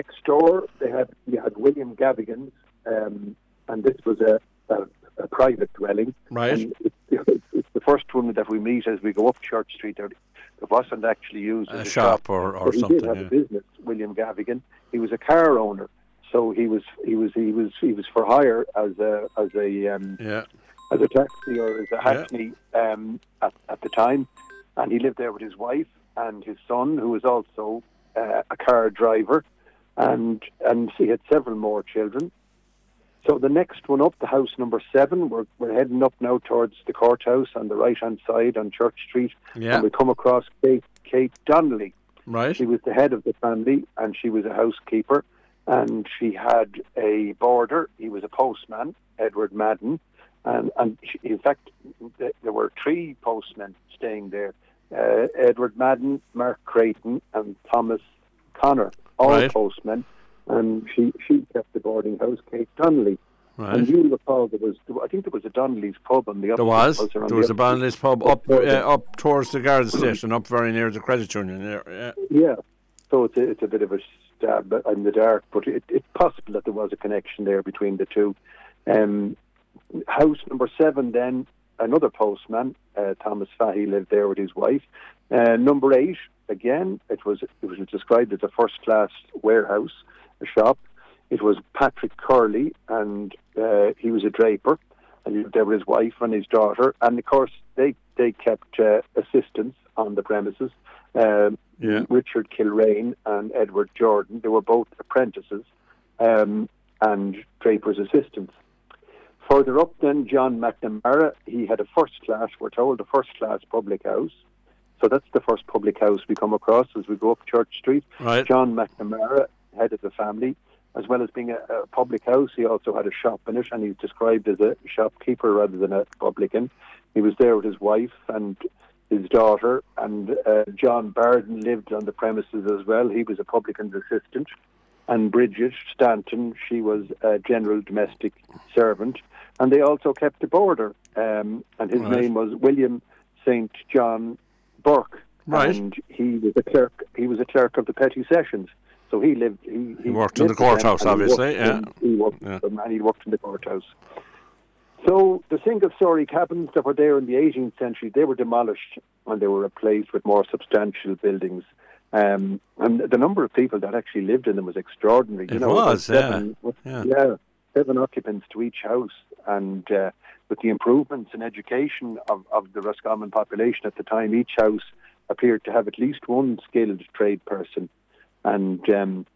next door, they had you had William Gavigan's, um, and this was a, a, a private dwelling. Right. It, it's, the first one that we meet as we go up Church Street. There, it wasn't actually used A as a shop or, or but he something. did have yeah. a business, William Gavigan. He was a car owner, so he was he was he was he was for hire as a as a um, Yeah. as a taxi or as a hackney um, at, at the time, and he lived there with his wife and his son, who was also uh, a car driver, and and he had several more children. So the next one up, the house number seven, we're, we're heading up now towards the courthouse on the right hand side on Church Street, Yeah. and we come across Kate, Kate Donnelly. Right. She was the head of the family, and she was a housekeeper, and she had a boarder. He was a postman, Edward Madden, and and she, in fact, th- there were three postmen staying there: uh, Edward Madden, Mark Creighton, and Thomas Connor, all Right. postmen. And she she kept the boarding house, Kate Donnelly. And you'll recall there was, I think there was a Donnelly's pub on the There upper was. There the was a Donnelly's pub up uh, Up towards the guard station, up very near the credit union. there, Yeah. Yeah, so it's a, it's a bit of a stab in the dark, but it, it's possible that there was a connection there between the two. Um, house number seven, then another postman, uh, Thomas Fahy, lived there with his wife. Uh, number eight, again, it was it was described as a first class warehouse, a shop. It was Patrick Curley, and uh, he was a draper, and he lived there with his wife and his daughter. And of course, they they kept uh, assistants on the premises. Um, Yeah. Richard Kilrain and Edward Jordan. They were both apprentices um, and draper's assistants. Further up, then John McNamara. He had a first class. We're told a first class public house. So that's the first public house we come across as we go up Church Street. Right. John McNamara, head of the family, as well as being a, a public house, he also had a shop in it, and he's described as a shopkeeper rather than a publican. He was there with his wife and his daughter, and uh, John Barden lived on the premises as well. He was a publican's assistant. And Bridget Stanton, she was a general domestic servant. And they also kept a boarder, um, and his Right. name was William St. John Burke. Right. And he was a clerk. He was a clerk of the petty sessions. So he lived. He, He worked in the lived with them, courthouse, he obviously, worked yeah. in- he worked Yeah. and he worked in the courthouse. So the single-story cabins that were there in the 18th century, they were demolished and they were replaced with more substantial buildings. Um, and the number of people that actually lived in them was extraordinary. It know, was, yeah. seven, Yeah. seven occupants to each house, and uh, with the improvements in education of, of the Roscommon population at the time, each house appeared to have at least one skilled trade person, and um,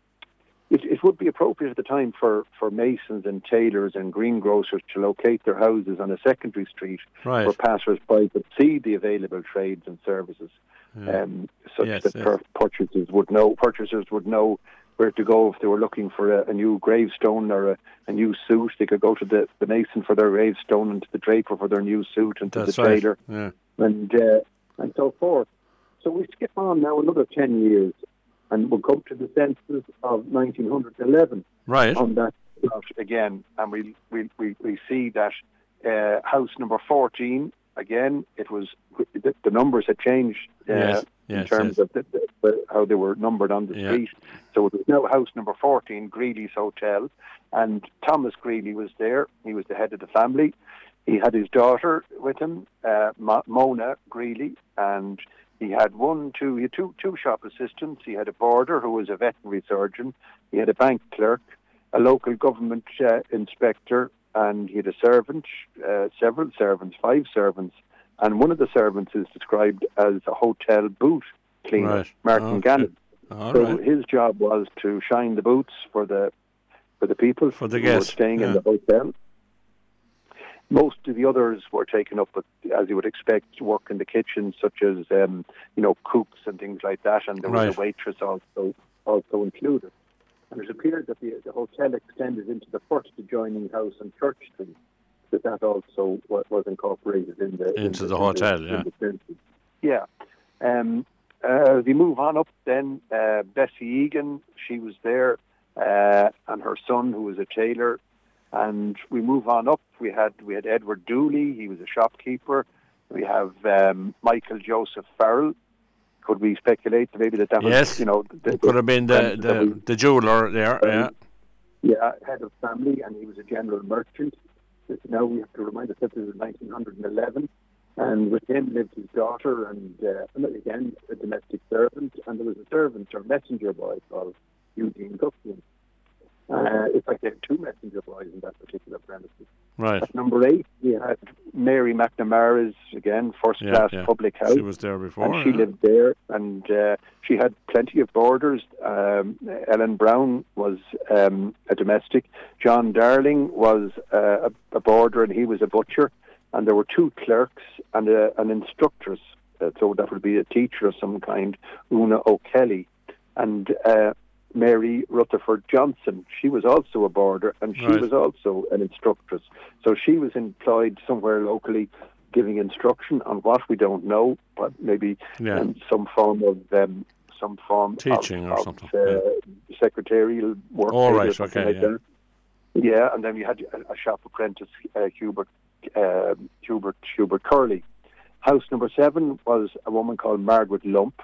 it, it would be appropriate at the time for, for masons and tailors and greengrocers to locate their houses on a secondary street Right. where passers-by could see the available trades and services, Yeah. um, such Yes, that yes. purchasers would know purchasers would know where to go if they were looking for a, a new gravestone or a, a new suit. They could go to the, the mason for their gravestone and to the draper for their new suit and to That's the right. tailor Yeah. and uh, and so forth. So we skip on now another ten years, and we'll come to the census of 1911 Right. on that again, and we we, we, we see that uh, house number 14 again. It was the, the numbers had changed uh, Yes, in terms of the, the, how they were numbered on the Yeah. street. So it was now house number 14, Greeley's Hotel, and Thomas Greeley was there. He was the head of the family. He had his daughter with him, uh, Mona Greeley, and he had one, two, he had two, two shop assistants. He had a boarder who was a veterinary surgeon. He had a bank clerk, a local government uh, inspector, and he had a servant, uh, several servants, five servants, and one of the servants is described as a hotel boot cleaner, Right. Martin Okay. Gannon. So right. his job was to shine the boots for the for the people For the who were guests, staying in the hotel. Most of the others were taken up with, as you would expect, work in the kitchen, such as um, you know cooks and things like that, and there was Right. a waitress also also included. And it appeared that the, the hotel extended into the first adjoining house on Church Street, that that also was, incorporated in the in Into the hotel, in yeah. the. Yeah. Um, uh, we move on up then. Uh, Bessie Egan, she was there, uh, and her son, who was a tailor. And we move on up. We had we had Edward Dooley. He was a shopkeeper. We have um, Michael Joseph Farrell. could we speculate maybe that that yes. was, you know, the, could have been the the, the jeweler there, um, yeah. Yeah, head of family, and he was a general merchant. Now we have to remind ourselves this is 1911, and with him lived his daughter and uh, again a domestic servant, and there was a servant or messenger boy called Eugene Guthrie. Uh, it's like they had two messenger boys in that particular premises. Right. At number eight, we had Mary McNamara's again first Yeah, class yeah. public house. She was there before. and she yeah. lived there, and uh, she had plenty of boarders. Um, Ellen Brown was um, a domestic. John Darling was uh, a, a boarder, and he was a butcher. And there were two clerks and a, an instructress. Uh, so that would be a teacher of some kind, Una O'Kelly, and uh, Mary Rutherford Johnson. She was also a boarder, and she Right. was also an instructress. So she was employed somewhere locally, giving instruction on what we don't know, but maybe Yeah. um, some form of um, some form Teaching of, or of, something, Uh, Secretarial work. Or right, okay, like yeah. Yeah, and then we had a, a shop apprentice, uh, Hubert um Hubert Hubert Curley. House number seven was a woman called Margaret Lump,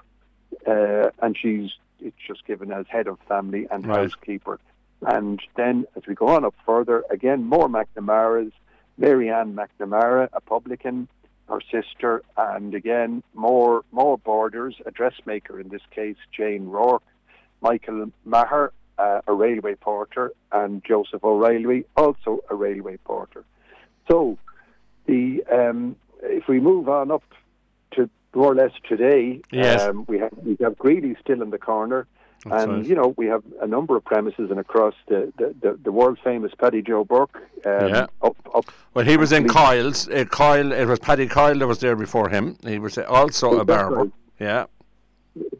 uh, and she's it's just given as head of family and Right. housekeeper. And then as we go on up further, again more McNamara's, Mary Ann McNamara, a publican, her sister, and again more more boarders, a dressmaker in this case, Jane Rourke, Michael Maher, uh, a railway porter, and Joseph O'Reilly, also a railway porter. So, the um, if we move on up to more or less today, Yes. um, we have we have Greeley still in the corner, That's and right. you know we have a number of premises and across the the, the, the world famous Paddy Joe Burke. Um, Yeah. Up up. Well, he was in Coyle's. Uh, Coyle, it was Paddy Coyle that was there before him. He was also Oh, a barber. right. Yeah.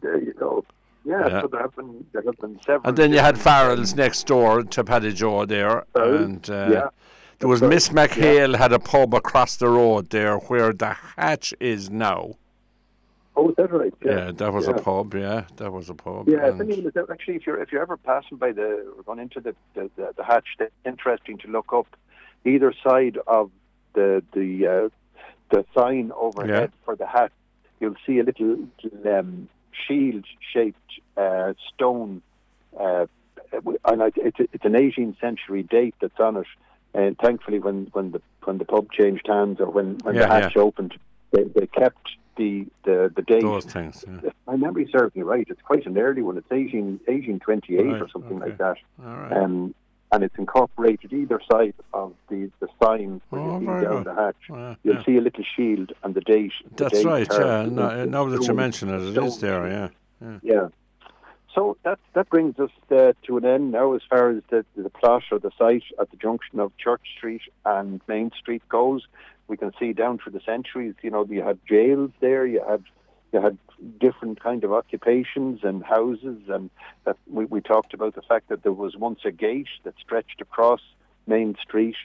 There you go. Yeah, Yeah. so there have been there have been several. And then you had Farrell's next door to Paddy Joe there. Farrell, and uh, yeah. there was Farrell, Miss McHale had a pub across the road there where the hatch is now. Oh, that right? Yeah, that was yeah. a pub. Yeah, that was a pub. Yeah, and- I mean, actually, if you're if you're ever passing by the or going into the the, the, the hatch, it's interesting to look up either side of the the uh, the sign overhead for the hatch. You'll see a little um, shield shaped uh, stone, uh, and I- it's it's an 18th century date that's on it. And thankfully, when when the when the pub changed hands or when when Yeah, the hatch yeah. opened, they, they kept the the the date those things. Yeah. if my memory serves me right, it's quite an early one. It's 18, 1828 or something okay. like that. All right. Um, and it's incorporated either side of the, the sign Oh, you see down good. the hatch. Yeah, You'll yeah. see a little shield and the date. the That's date right. Yeah. No, now that you mention it, it stone is there. shape. Yeah. Yeah. So that that brings us uh, to an end now as far as the, the plot or the site at the junction of Church Street and Main Street goes. We can see down through the centuries, you know, you had jails there, you had you had different kind of occupations and houses, and that we, we talked about the fact that there was once a gate that stretched across Main Street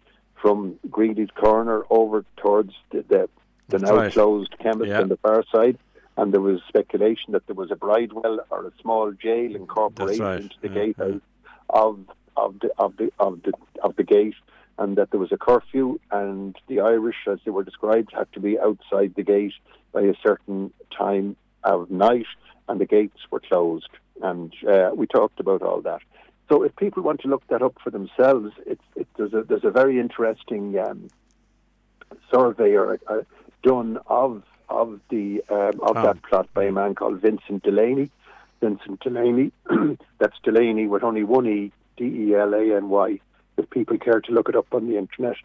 from Greeley's Corner over towards the the, the now right. closed chemist Yeah. on the far side and there was speculation that there was a bridewell or a small jail incorporated right, into the yeah, gatehouse of of the of the of the of the gate, and that there was a curfew, and the Irish, as they were described, had to be outside the gate by a certain time of night, and the gates were closed. And uh, we talked about all that. So if people want to look that up for themselves, it's it, there's a there's a very interesting um, survey or uh, done of of the um, of Oh. that plot by a man called Vincent Delaney. Vincent Delaney, that's Delaney with only one e, D E L A N Y. If people care to look it up on the internet,